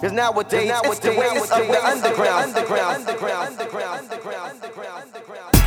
Cause nowadays, it's the ways of the underground. Underground, underground, underground, underground, underground, underground.